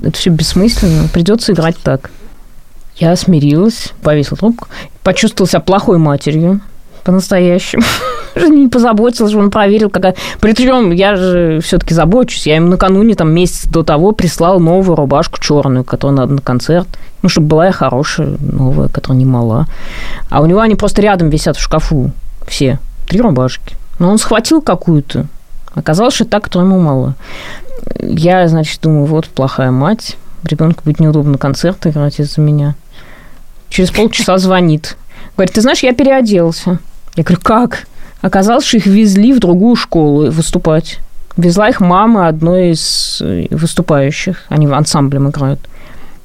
Это все бессмысленно. Придется играть так. Я смирилась, повесила трубку, почувствовала себя плохой матерью по-настоящему. <laughs> не позаботилась, он проверил, какая... Причем я же все-таки забочусь. Я ему накануне, там, месяц до того прислал новую рубашку черную, которую надо на концерт. Ну, чтобы была я хорошая, новая, которая не мала. А у него они просто рядом висят в шкафу. Все. Три рубашки. Но он схватил какую-то. Оказалось, что так, которая ему мало. Я, значит, думаю, вот плохая мать. Ребенку будет неудобно концерт играть из-за меня. Через полчаса звонит. Говорит, ты знаешь, я переоделся. Я говорю, как? Оказалось, что их везли в другую школу выступать. Везла их мама одной из э, выступающих. Они в ансамблем играют.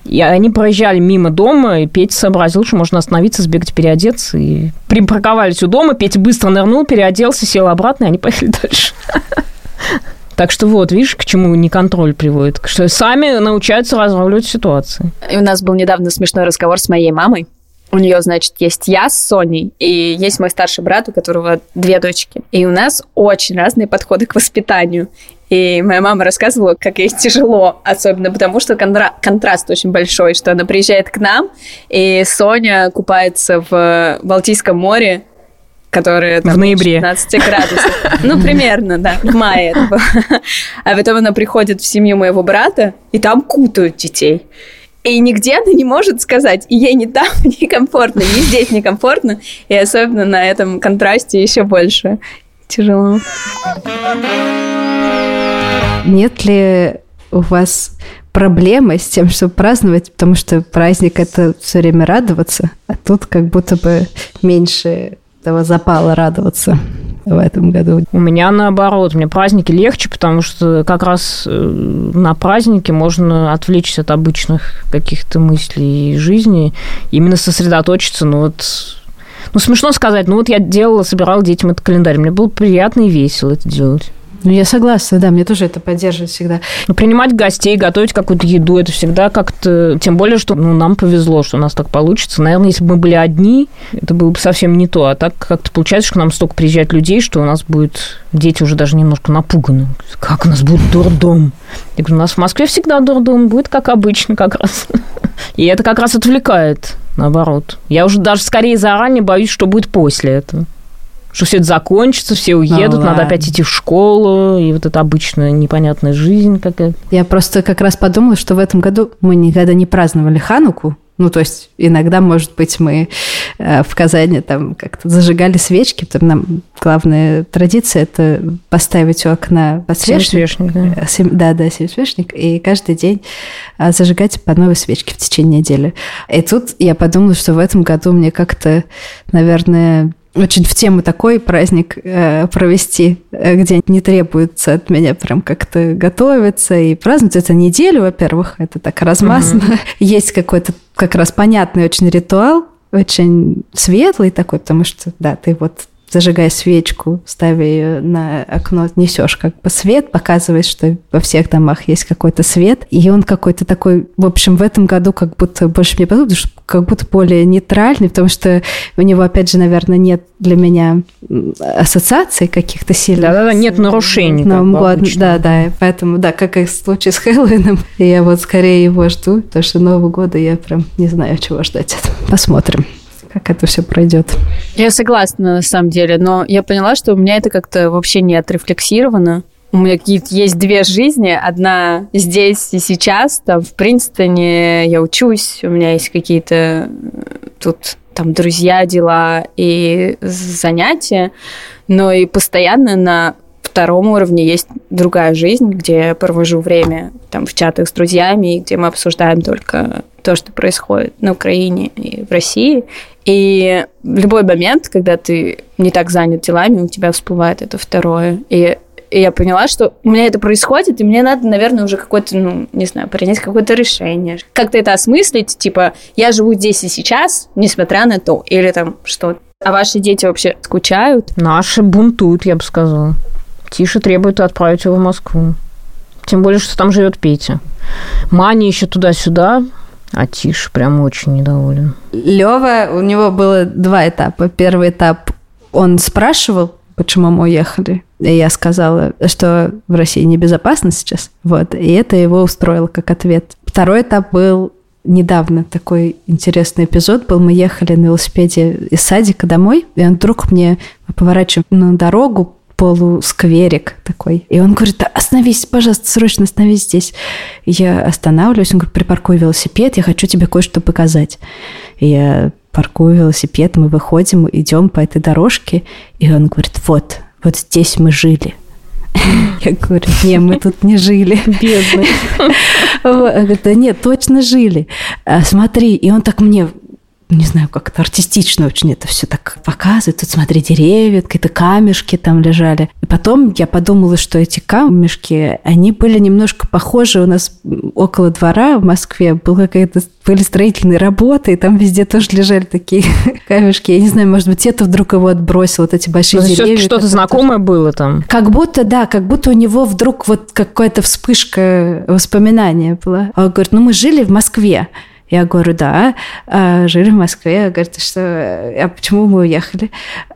И они проезжали мимо дома, и Петя сообразил, что можно остановиться, сбегать, переодеться. И припарковались у дома, Петя быстро нырнул, переоделся, сел обратно, и они <laughs> поехали дальше. Так что вот, видишь, к чему неконтроль приводит. Что сами научаются разруливать ситуации. И у нас был недавно смешной разговор с моей мамой. У нее, значит, есть я с Соней, и есть мой старший брат, у которого две дочки. И у нас очень разные подходы к воспитанию. И моя мама рассказывала, как ей тяжело, особенно потому, что контра- контраст очень большой, что она приезжает к нам, и Соня купается в Балтийском море, которое там, в ноябре. 15 градусов. Ну, примерно, да, в мае. А потом она приходит в семью моего брата, и там кутают детей. И нигде она не может сказать, и ей не там <laughs> некомфортно, ни здесь некомфортно, и особенно на этом контрасте еще больше тяжело. Нет ли у вас проблемы с тем, чтобы праздновать, потому что праздник это все время радоваться, а тут как будто бы меньше этого запала радоваться в этом году? У меня наоборот, мне праздники легче, потому что как раз э, на празднике можно отвлечься от обычных каких-то мыслей жизни, именно сосредоточиться, ну вот ну, смешно сказать, ну вот я делала, собирала детям этот календарь. Мне было приятно и весело это делать. Ну, я согласна, да, мне тоже это поддерживает всегда. Ну, принимать гостей, готовить какую-то еду, это всегда как-то... Тем более, что ну, нам повезло, что у нас так получится. Наверное, если бы мы были одни, это было бы совсем не то. А так как-то получается, что к нам столько приезжает людей, что у нас будет... Дети уже даже немножко напуганы. Как у нас будет дурдом? Я говорю, у нас в Москве всегда дурдом будет, как обычно как раз. И это как раз отвлекает, наоборот. Я уже даже скорее заранее боюсь, что будет после этого что все это закончится, все уедут, ну, надо опять идти в школу, и вот эта обычная непонятная жизнь какая-то. Я просто как раз подумала, что в этом году мы никогда не праздновали Хануку, ну, то есть иногда, может быть, мы э, в Казани там как-то зажигали свечки, потому нам главная традиция – это поставить у окна подсвечник. Семисвечник, да. Да, да, семисвечник, и каждый день э, зажигать по новой свечке в течение недели. И тут я подумала, что в этом году мне как-то, наверное, очень в тему такой праздник э, провести, э, где не требуется от меня прям как-то готовиться и праздновать. Это неделю, во-первых, это так размазано. Mm-hmm. <laughs> Есть какой-то как раз понятный очень ритуал, очень светлый такой, потому что, да, ты вот зажигая свечку, ставя ее на окно, несешь как бы свет, показываешь, что во всех домах есть какой-то свет, и он какой-то такой, в общем, в этом году как будто больше мне подумал, что как будто более нейтральный, потому что у него, опять же, наверное, нет для меня ассоциаций каких-то сильных. Да-да-да, нет нарушений. Новым годом, да, да, поэтому, да, как и в случае с Хэллоуином, <laughs> я вот скорее его жду, потому что Нового года я прям не знаю, чего ждать. Посмотрим как это все пройдет. Я согласна, на самом деле, но я поняла, что у меня это как-то вообще не отрефлексировано. У меня какие-то есть две жизни. Одна здесь и сейчас. Там в Принстоне я учусь, у меня есть какие-то э, тут там друзья, дела и занятия. Но и постоянно на втором уровне есть другая жизнь, где я провожу время там в чатах с друзьями, где мы обсуждаем только то, что происходит на Украине и в России. И в любой момент, когда ты не так занят делами, у тебя всплывает это второе. И и я поняла, что у меня это происходит, и мне надо, наверное, уже какое-то, ну, не знаю, принять какое-то решение. Как-то это осмыслить, типа, я живу здесь и сейчас, несмотря на то, или там что. А ваши дети вообще скучают? Наши бунтуют, я бы сказала. Тише требует отправить его в Москву. Тем более, что там живет Петя. Маня еще туда-сюда, а Тише прям очень недоволен. Лева, у него было два этапа. Первый этап он спрашивал, почему мы уехали. И я сказала, что в России небезопасно сейчас. Вот. И это его устроило как ответ. Второй этап был недавно такой интересный эпизод был. Мы ехали на велосипеде из садика домой, и он вдруг мне поворачивает на дорогу, полускверик такой. И он говорит, остановись, пожалуйста, срочно остановись здесь. И я останавливаюсь, он говорит, припаркуй велосипед, я хочу тебе кое-что показать. И я паркую велосипед, мы выходим, идем по этой дорожке, и он говорит, вот, вот здесь мы жили. <laughs> Я говорю, не, мы тут не жили. <laughs> Бедный. <laughs> Он говорит, да нет, точно жили. А, смотри, и он так мне не знаю, как-то артистично очень это все так показывает. Тут, смотри, деревья, какие-то камешки там лежали. И потом я подумала, что эти камешки, они были немножко похожи. У нас около двора в Москве была какая-то были строительные работы, и там везде тоже лежали такие <laughs> камешки. Я не знаю, может быть, это вдруг его отбросил, вот эти большие Но деревья. Что-то знакомое тоже. было там. Как будто, да, как будто у него вдруг вот какая-то вспышка воспоминания была. А он говорит, ну мы жили в Москве. Я говорю, да, а, жили в Москве. Говорит, что, а почему мы уехали?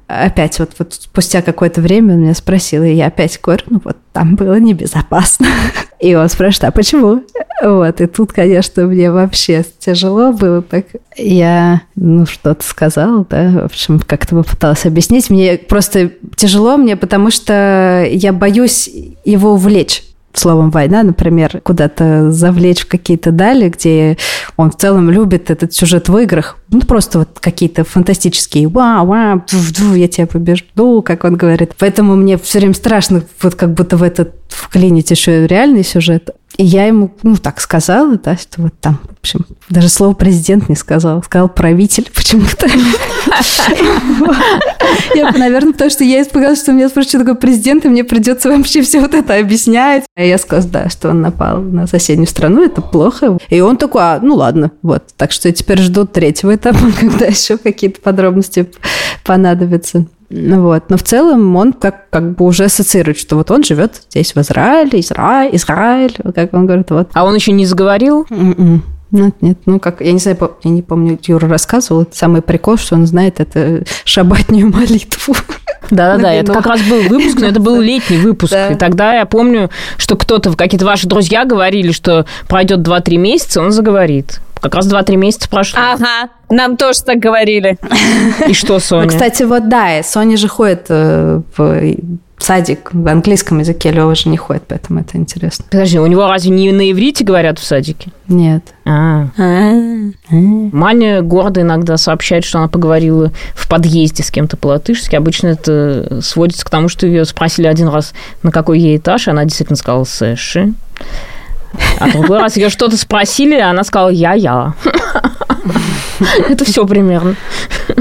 Опять вот, вот спустя какое-то время он меня спросил, и я опять говорю, ну вот там было небезопасно. <laughs> И он спрашивает, а почему? Вот, и тут, конечно, мне вообще тяжело было так. Я, ну, что-то сказала, да, в общем, как-то попыталась объяснить. Мне просто тяжело мне, потому что я боюсь его увлечь словом «война», например, куда-то завлечь в какие-то дали, где он в целом любит этот сюжет в играх. Ну, просто вот какие-то фантастические «вау, вау, ду, я тебя побежду», как он говорит. Поэтому мне все время страшно вот как будто в этот вклинить еще и реальный сюжет. И я ему, ну, так сказала, да, что вот там, в общем, даже слово президент не сказал, сказал правитель <laughs> почему-то. Я, наверное, потому что я испугалась, что меня спрашивают, что такое президент, и мне придется вообще все вот это объяснять. А я сказала, да, что он напал на соседнюю страну, это плохо. И он такой, а, ну ладно, вот. Так что теперь жду третьего этапа, <laughs> когда еще какие-то подробности понадобятся. Вот. Но в целом он как, как бы уже ассоциирует, что вот он живет здесь, в Израиле, Израиль, Израиль, как он говорит. Вот. А он еще не заговорил? Mm-mm. Нет, нет, ну как, я не знаю, я не помню, Юра рассказывал, самый прикол, что он знает это шабатнюю молитву. Да-да-да, это как раз был выпуск, но это был летний выпуск. И тогда я помню, что кто-то, какие-то ваши друзья говорили, что пройдет 2-3 месяца, он заговорит. Как раз 2-3 месяца прошло. Ага, нам тоже так говорили. И что, Соня? Ну, кстати, вот да, Соня же ходит э, в садик в английском языке, Лева же не ходит, поэтому это интересно. Подожди, у него разве не на иврите говорят в садике? Нет. А. Маня гордо иногда сообщает, что она поговорила в подъезде с кем-то по-латышски. Обычно это сводится к тому, что ее спросили один раз, на какой ей этаж, и она действительно сказала «сэши». А другой раз ее что-то спросили, а она сказала «я-я». Это все примерно.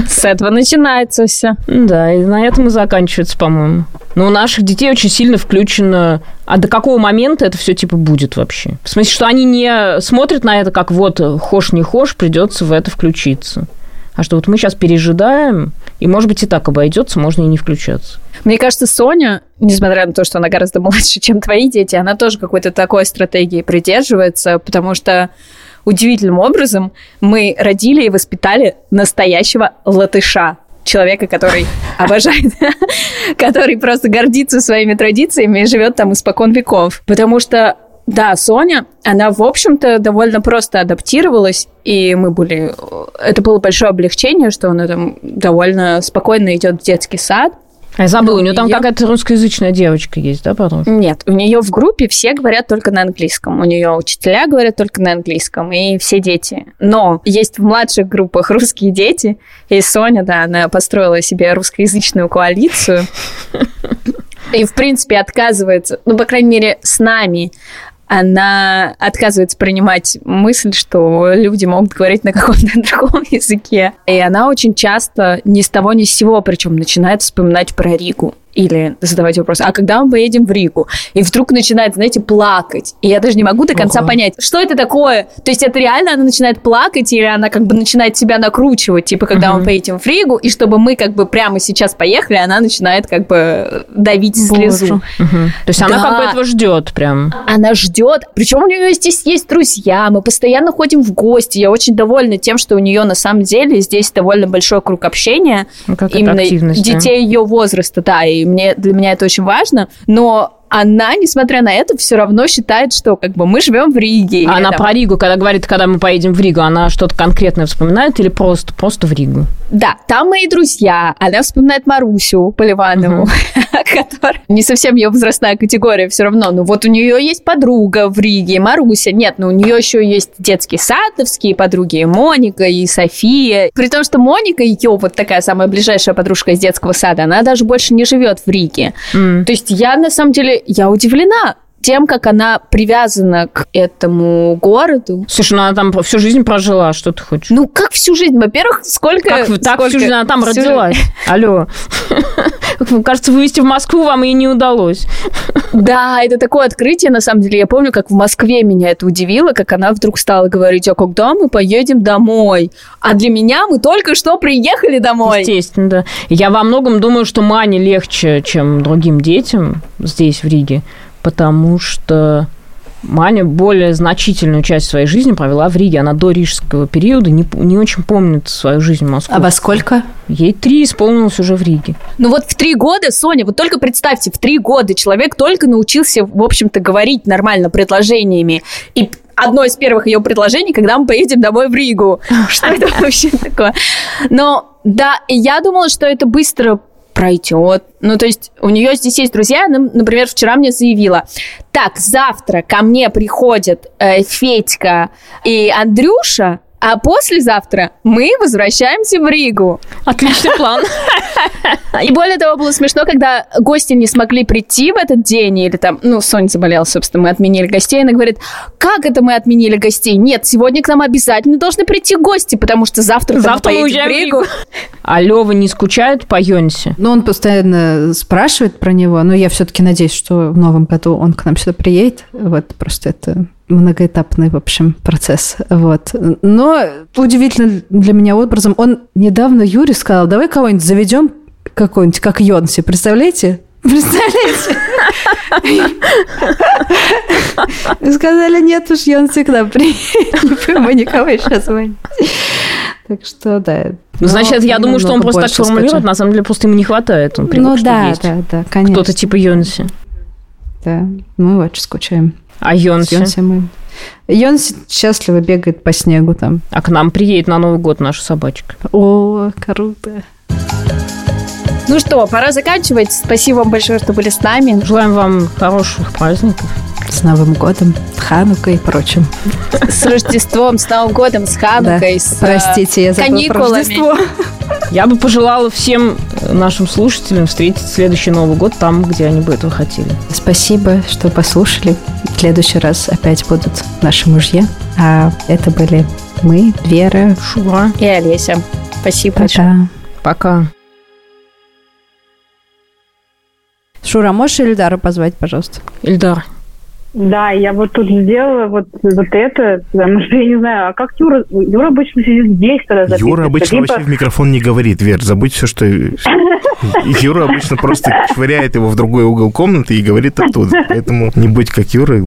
С этого начинается все. Да, и на этом и заканчивается, по-моему. Но у наших детей очень сильно включено... А до какого момента это все типа будет вообще? В смысле, что они не смотрят на это как вот хошь не хошь, придется в это включиться. А что вот мы сейчас пережидаем, и, может быть, и так обойдется, можно и не включаться. Мне кажется, Соня, несмотря на то, что она гораздо <laughs> младше, чем твои дети, она тоже какой-то такой стратегии придерживается, потому что удивительным образом мы родили и воспитали настоящего латыша человека, который <laughs> обожает, <laughs> который просто гордится своими традициями и живет там испокон веков. Потому что да, Соня, она, в общем-то, довольно просто адаптировалась, и мы были... Это было большое облегчение, что она там довольно спокойно идет в детский сад, я забыла, ну, у нее там какая-то русскоязычная девочка есть, да, потом? Нет, у нее в группе все говорят только на английском. У нее учителя говорят только на английском, и все дети. Но есть в младших группах <laughs> русские дети, и Соня, да, она построила себе русскоязычную коалицию. <laughs> И, в принципе, отказывается, ну, по крайней мере, с нами она отказывается принимать мысль, что люди могут говорить на каком-то <laughs> другом языке. И она очень часто ни с того ни с сего, причем начинает вспоминать про Ригу или задавать вопрос, а когда мы поедем в Ригу? И вдруг начинает, знаете, плакать. И я даже не могу до конца Ого. понять, что это такое. То есть это реально она начинает плакать, или она как бы начинает себя накручивать, типа, когда угу. мы поедем в Ригу, и чтобы мы как бы прямо сейчас поехали, она начинает как бы давить Боже. слезу. Угу. То есть да. она как бы этого ждет прям. Она ждет. Причем у нее здесь есть друзья, мы постоянно ходим в гости. Я очень довольна тем, что у нее на самом деле здесь довольно большой круг общения. Ну, как именно детей ее возраста, да, и мне, для меня это очень важно, но она, несмотря на это, все равно считает, что как бы мы живем в Риге. Она там... про Ригу, когда говорит, когда мы поедем в Ригу, она что-то конкретное вспоминает или просто, просто в Ригу? Да, там мои друзья. Она вспоминает Марусю Поливанову, <laughs> которая не совсем ее возрастная категория все равно. Но вот у нее есть подруга в Риге, Маруся. Нет, но у нее еще есть детские садовские подруги, и Моника, и София. При том, что Моника, ее вот такая самая ближайшая подружка из детского сада, она даже больше не живет в Риге. То есть я на самом деле я удивлена тем, как она привязана к этому городу. Слушай, ну она там всю жизнь прожила, что ты хочешь? Ну, как всю жизнь? Во-первых, сколько... Как так сколько... всю жизнь она там всю родилась? Жизнь. Алло. <laughs> Кажется, вывести в Москву вам и не удалось. Да, это такое открытие, на самом деле. Я помню, как в Москве меня это удивило, как она вдруг стала говорить, а когда мы поедем домой? А для меня мы только что приехали домой. Естественно, да. Я во многом думаю, что Мане легче, чем другим детям здесь, в Риге потому что Маня более значительную часть своей жизни провела в Риге. Она до рижского периода не, не очень помнит свою жизнь в Москве. А во сколько? Ей три исполнилось уже в Риге. Ну вот в три года, Соня, вот только представьте, в три года человек только научился, в общем-то, говорить нормально предложениями. И одно из первых ее предложений, когда мы поедем домой в Ригу. <laughs> Что это вообще такое? Но да, я думала, что это быстро пройдет. Ну, то есть у нее здесь есть друзья, она, например, вчера мне заявила, так, завтра ко мне приходят э, Федька и Андрюша, а послезавтра мы возвращаемся в Ригу. Отличный план. <laughs> И более того, было смешно, когда гости не смогли прийти в этот день, или там, ну, Соня заболела, собственно, мы отменили гостей. Она говорит, как это мы отменили гостей? Нет, сегодня к нам обязательно должны прийти гости, потому что завтра, завтра мы поедем в Ригу. А Лева не скучает по Йонсе? Ну, он постоянно спрашивает про него, но я все-таки надеюсь, что в новом году он к нам сюда приедет. Вот просто это многоэтапный, в общем, процесс. Вот. Но удивительно для меня образом, он недавно Юре сказал, давай кого-нибудь заведем, какой-нибудь, как Йонси, представляете? <laughs> Представляете? Сказали, нет уж, Йонси к нам приедет, мы никого сейчас звонить. Так что, да. Ну, значит, я думаю, что он просто так формулирует, на самом деле просто ему не хватает. Он привык, ну, да, да, да, конечно. Кто-то типа Йонси. Да, мы очень скучаем. А Йонси? Йонси мы... Йонси счастливо бегает по снегу там. А к нам приедет на Новый год наша собачка. О, круто. Ну что, пора заканчивать. Спасибо вам большое, что были с нами. Желаем вам хороших праздников. С Новым годом, с Ханукой и прочим. С Рождеством, с Новым годом, с Ханукой, да. с Простите, я каникулами. Я бы пожелала всем нашим слушателям встретить следующий Новый год там, где они бы этого хотели. Спасибо, что послушали. В следующий раз опять будут наши мужья. А это были мы, Вера, Шура и Олеся. Спасибо Пока. большое. Пока. Шура, можешь Ильдара позвать, пожалуйста? Ильдар. Да, я вот тут сделала вот, вот это, потому что я не знаю, а как Юра... Юра обычно сидит здесь, когда записывает. Юра обычно либо... вообще в микрофон не говорит, Вер, забудь все, что... <laughs> Юра обычно просто швыряет его в другой угол комнаты и говорит оттуда. Поэтому не будь как Юра,